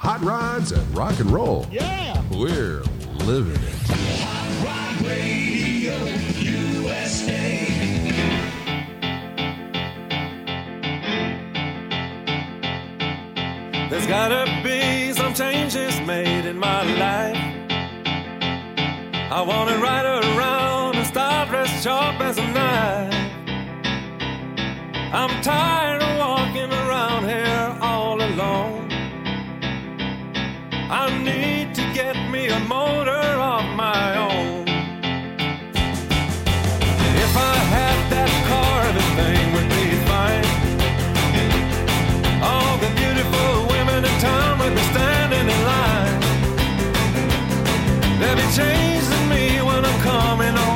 Hot rods and rock and roll. Yeah. We're living it. Hot Rod Radio USA. There's gotta be some changes made in my life. I wanna ride around and start dressed sharp as a knife. I'm tired I need to get me a motor of my own. If I had that car, everything would be fine. All the beautiful women in town would be standing in line. They'll be chasing me when I'm coming on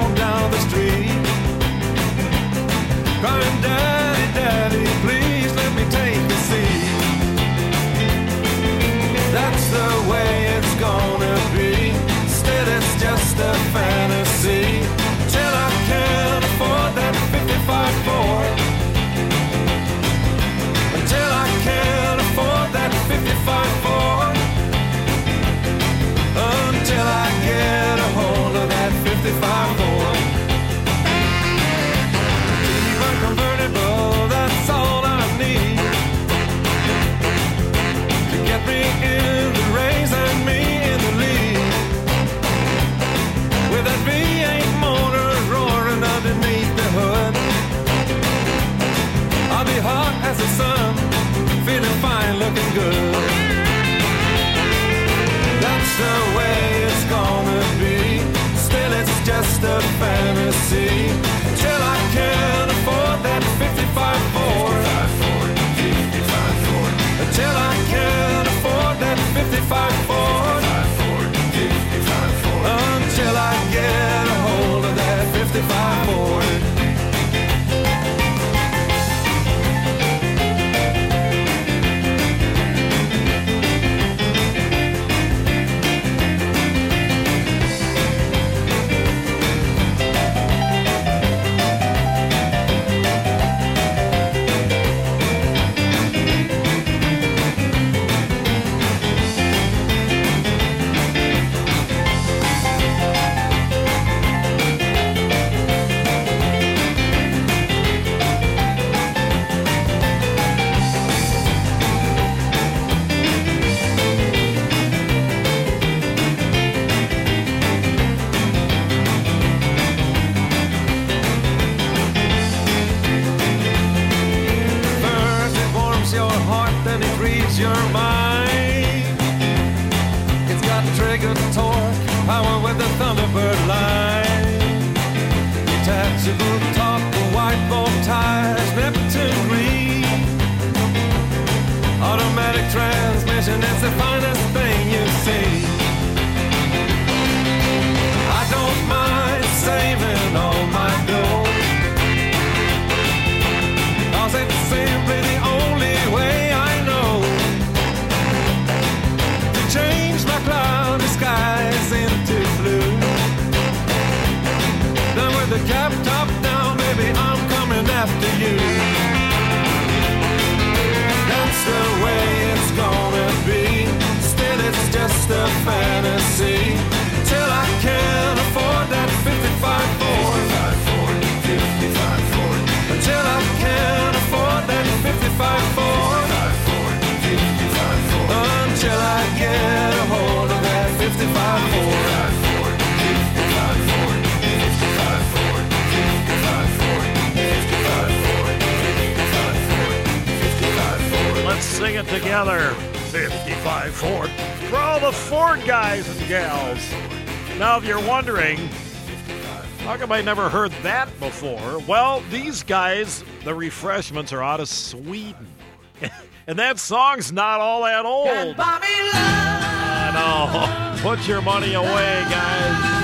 the sun, feeling fine, looking good. That's the way it's gonna be. Still, it's just a fantasy. Sing it together. 55 Ford. For all the Ford guys and gals. Now, if you're wondering, how come I never heard that before? Well, these guys, the refreshments, are out of Sweden. and that song's not all that old. I know. Put your money away, guys.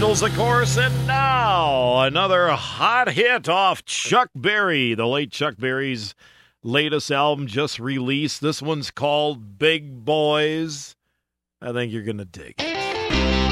Beatles, of course, and now another hot hit off Chuck Berry, the late Chuck Berry's latest album just released. This one's called Big Boys. I think you're going to dig it.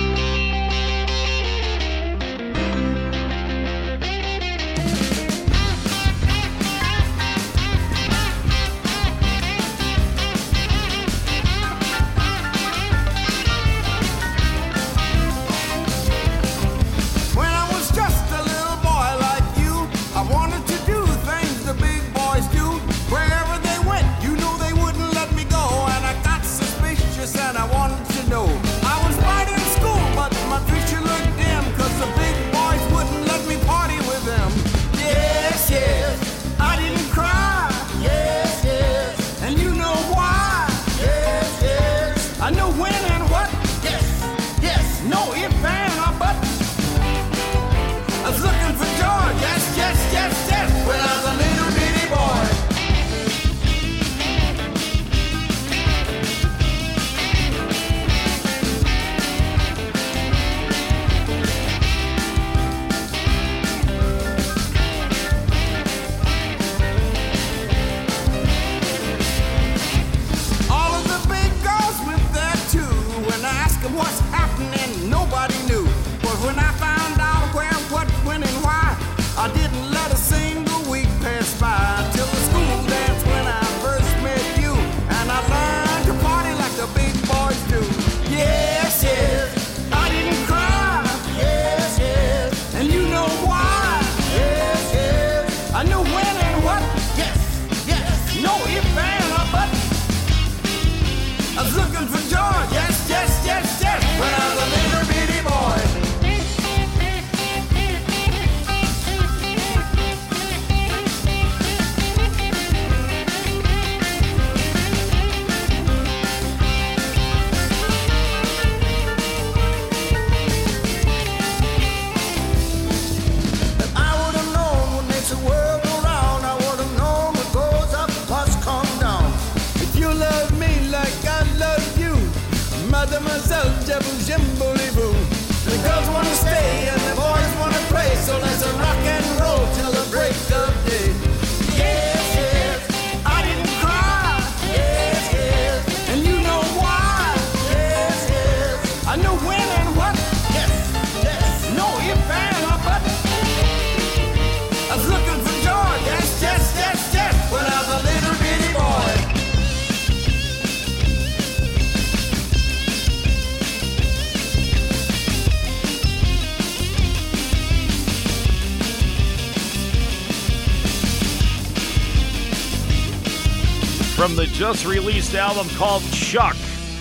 just released album called Chuck,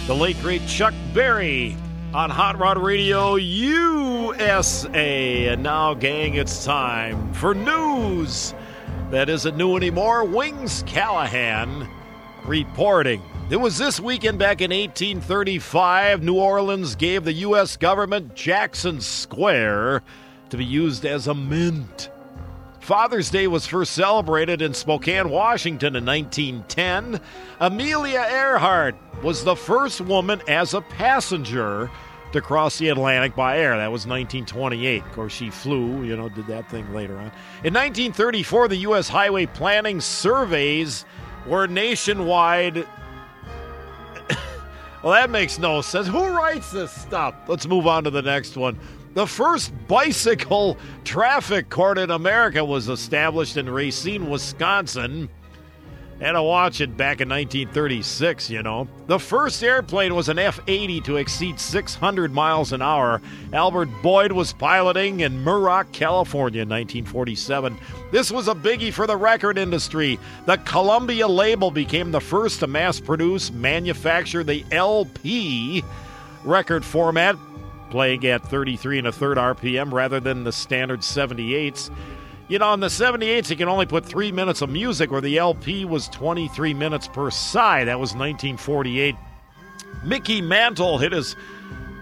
the late great Chuck Berry on Hot Rod Radio USA. And now, gang, it's time for news that isn't new anymore. Wings Callahan reporting. It was this weekend back in 1835, New Orleans gave the U.S. government Jackson Square to be used as a mint. Father's Day was first celebrated in Spokane, Washington in 1910. Amelia Earhart was the first woman as a passenger to cross the Atlantic by air. That was 1928. Of course, she flew, you know, did that thing later on. In 1934, the U.S. highway planning surveys were nationwide. well, that makes no sense. Who writes this stuff? Let's move on to the next one. The first bicycle traffic court in America was established in Racine, Wisconsin. Had to watch it back in 1936, you know. The first airplane was an F 80 to exceed 600 miles an hour. Albert Boyd was piloting in Muroc, California in 1947. This was a biggie for the record industry. The Columbia label became the first to mass produce, manufacture the LP record format, playing at 33 and a third RPM rather than the standard 78s. You know, on the 78s, you can only put three minutes of music, where the LP was 23 minutes per side. That was 1948. Mickey Mantle hit his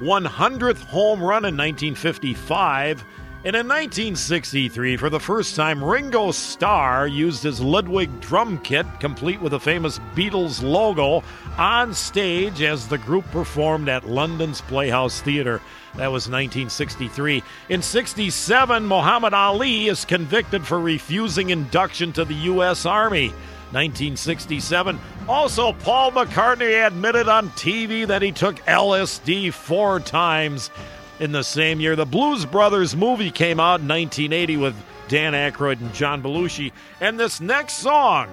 100th home run in 1955. And in 1963, for the first time, Ringo Starr used his Ludwig drum kit, complete with the famous Beatles logo, on stage as the group performed at London's Playhouse Theatre. That was 1963. In 67, Muhammad Ali is convicted for refusing induction to the U.S. Army. 1967. Also, Paul McCartney admitted on TV that he took LSD four times. In the same year, the Blues Brothers movie came out in 1980 with Dan Aykroyd and John Belushi. And this next song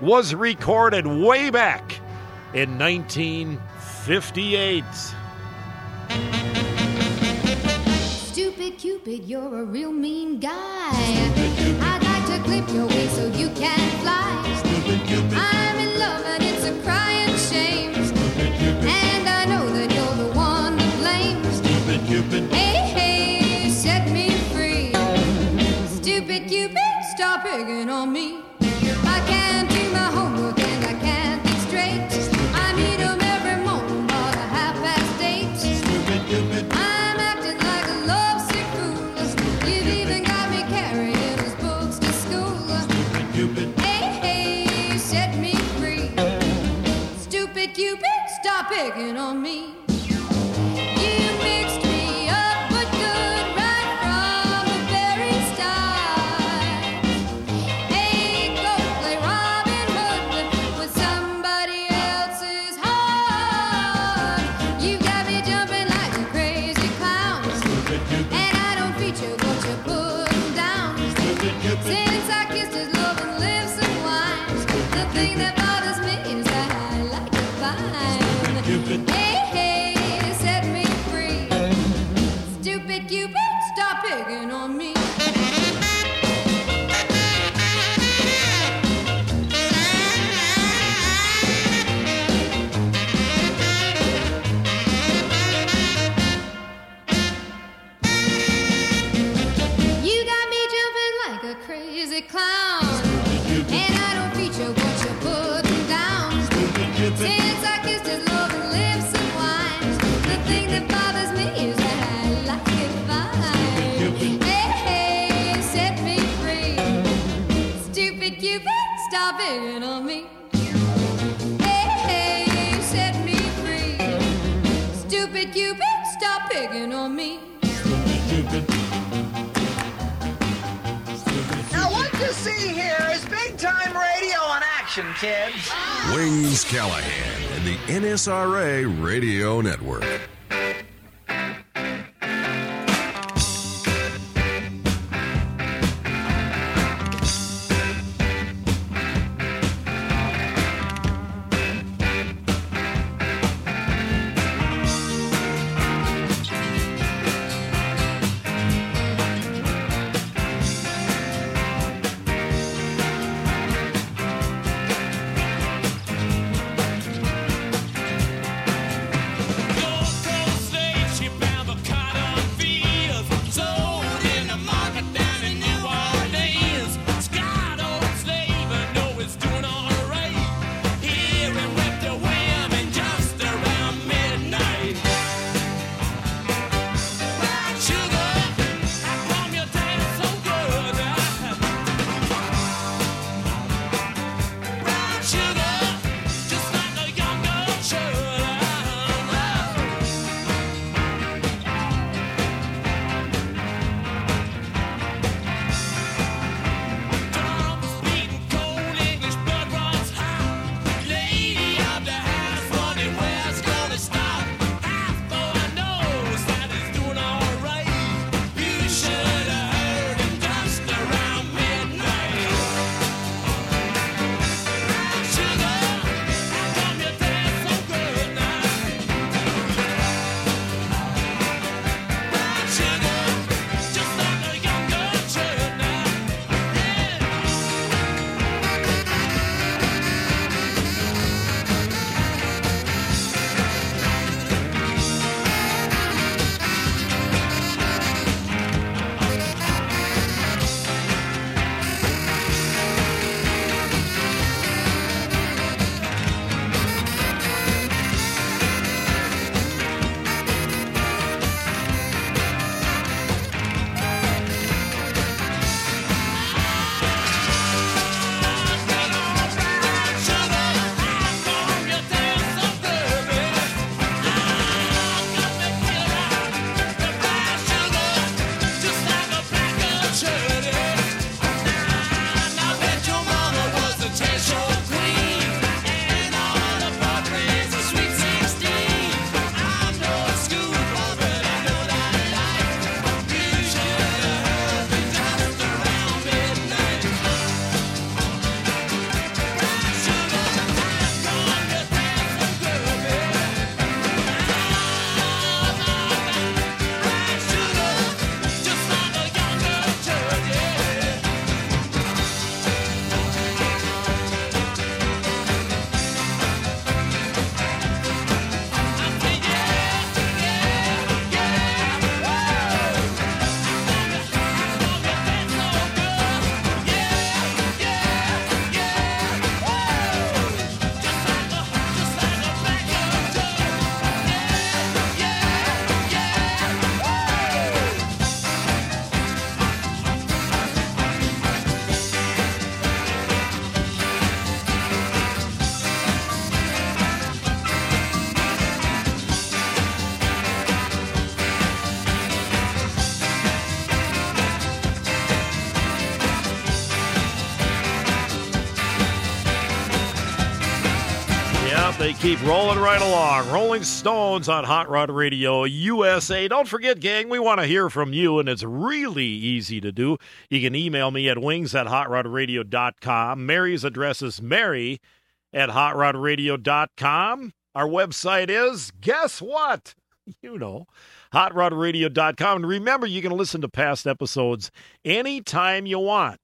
was recorded way back in 1958. Stupid Cupid, you're a real mean guy. I'd like to clip your wings so you can fly. I'm in love picking on me. Callahan and the NSRA Radio Network. They keep rolling right along. Rolling Stones on Hot Rod Radio USA. Don't forget, gang, we want to hear from you, and it's really easy to do. You can email me at wings at hotrodradio.com. Mary's address is mary at hotrodradio.com. Our website is, guess what? You know, hotrodradio.com. And remember, you can listen to past episodes anytime you want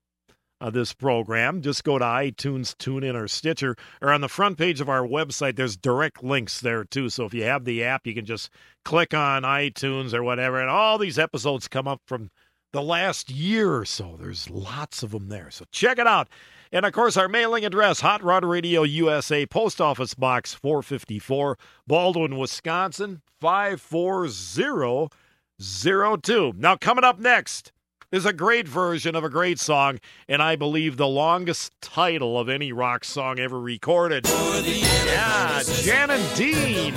of this program. Just go to iTunes, TuneIn, or Stitcher, or on the front page of our website, there's direct links there too. So if you have the app, you can just click on iTunes or whatever, and all these episodes come up from the last year or so. There's lots of them there. So check it out. And of course, our mailing address, Hot Rod Radio USA, Post Office Box 454, Baldwin, Wisconsin 54002. Now, coming up next is a great version of a great song, and I believe the longest title of any rock song ever recorded. Yeah, Jan and Dean.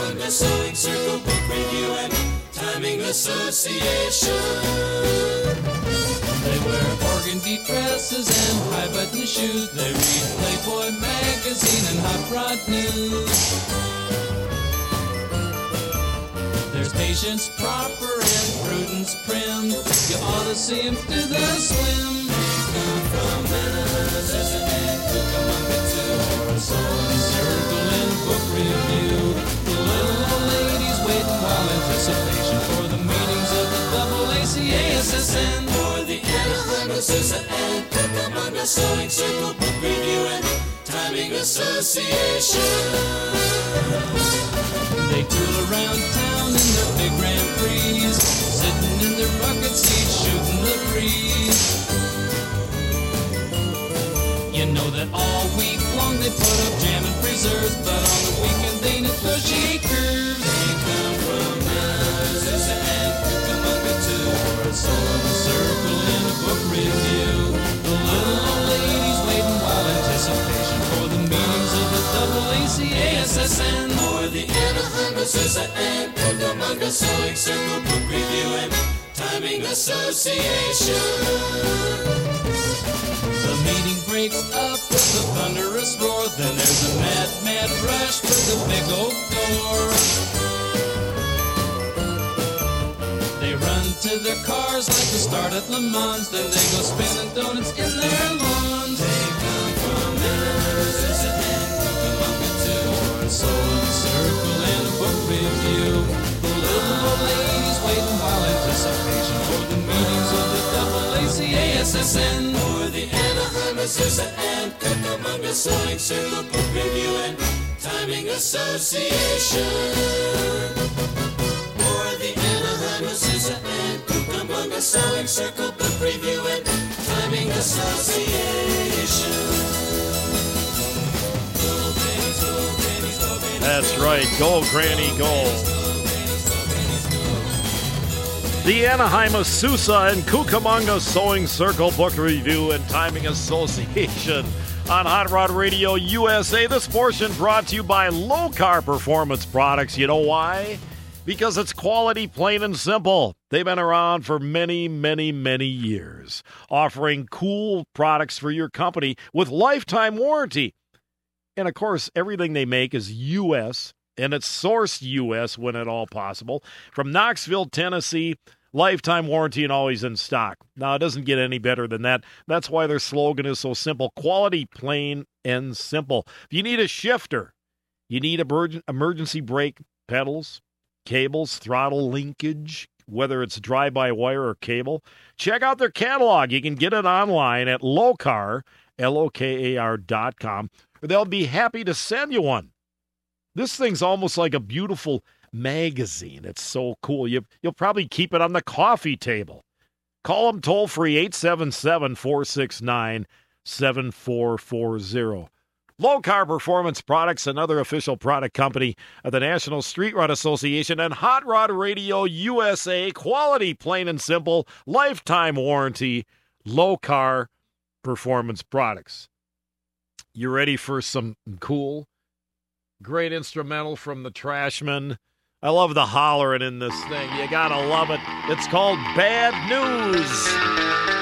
They wear dresses and high button shoes. They read Playboy magazine and Hot Rod News. Patience proper and prudence prim. You ought to see 'em do the swim. Come from Massachusetts and Cucamonga too. Soul Circle and Book Review. The little old ladies waiting while anticipation for the meetings of the AACASSN. For the Anaheim Azusa and Cucamonga Sewing Circle Book Review Timing Association. They tool around town in their big Grand Prix, sitting in their bucket seats, shooting the breeze. You know that all week long they put up jam and preserves, but on the weekend they negotiate curves. They come from Azusa and Cucamonga a soul in the circle in a book review. AACASSN. For the Anaheim Azusa and Cucamonga Sewing Circle Book Review and Timing Association. The meeting breaks up with a thunderous roar. Then there's a mad, mad rush for the big oak door. They run to their cars like the start at Le Mans. Then they go spinning donuts in their lawns. They come from too. The circle and a book review. The little old ladies waiting while anticipation for the meetings of the AACASSN. For the Anaheim Azusa and Cucamonga Sewing Circle Book Review and Timing Association. For the Anaheim Azusa and Cucamonga Sewing Circle Book Review and Timing Association. That's right. Go, Granny, go. The Anaheim Azusa and Cucamonga Sewing Circle Book Review and Timing Association on Hot Rod Radio USA. This portion brought to you by Lokar Performance Products. You know why? Because it's quality, plain and simple. They've been around for many, many, many years, offering cool products for your company with lifetime warranty. And of course, everything they make is U.S. and it's sourced U.S. when at all possible. From Knoxville, Tennessee, lifetime warranty and always in stock. Now, it doesn't get any better than that. That's why their slogan is so simple quality, plain and simple. If you need a shifter, you need emerg- emergency brake pedals, cables, throttle linkage, whether it's drive by wire or cable, check out their catalog. You can get it online at Lokar, L O K A R dot com. They'll be happy to send you one. This thing's almost like a beautiful magazine. It's so cool. You, you'll probably keep it on the coffee table. Call them toll free 877 469 7440. Lokar Performance Products, another official product company of the National Street Rod Association and Hot Rod Radio USA. Quality, plain and simple, lifetime warranty. Lokar Performance Products. You ready for some cool, great instrumental from the Trashmen? I love the hollering in this thing. You gotta love it. It's called Bad News.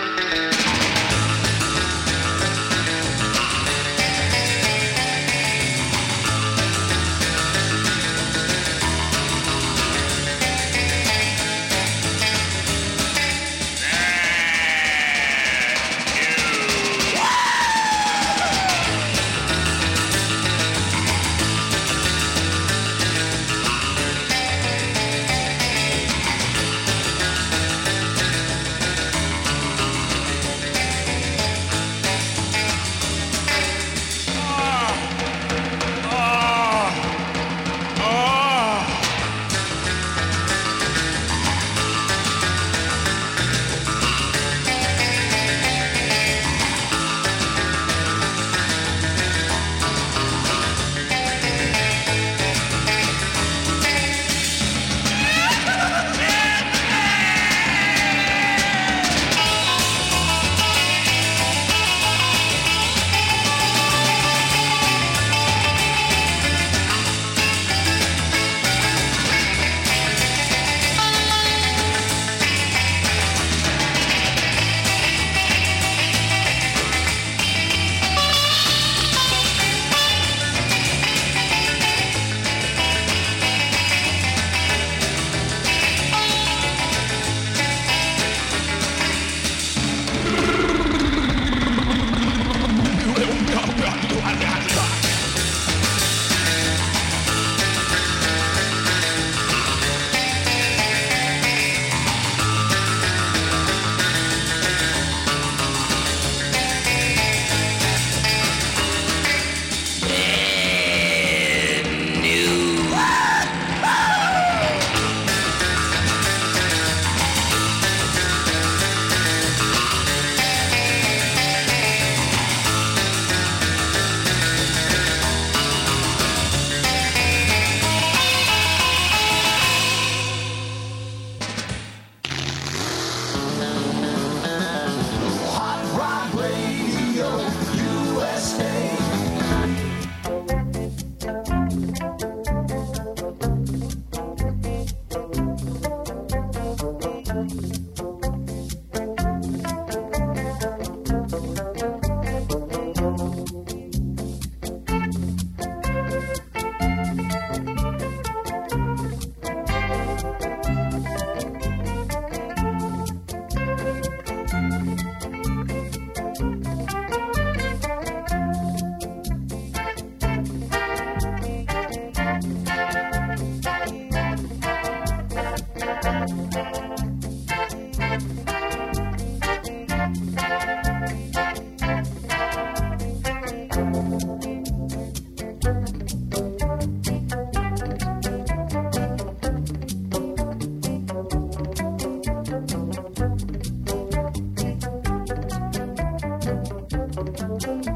Don't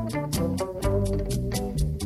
take her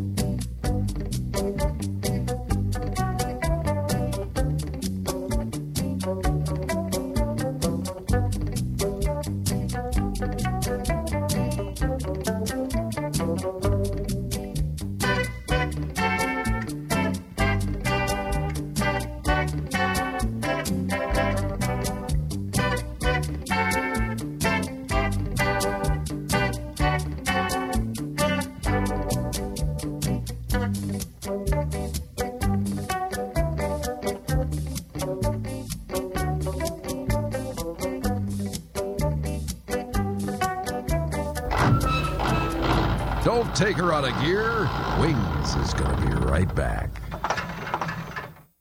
out of gear. Wings is going to be right back.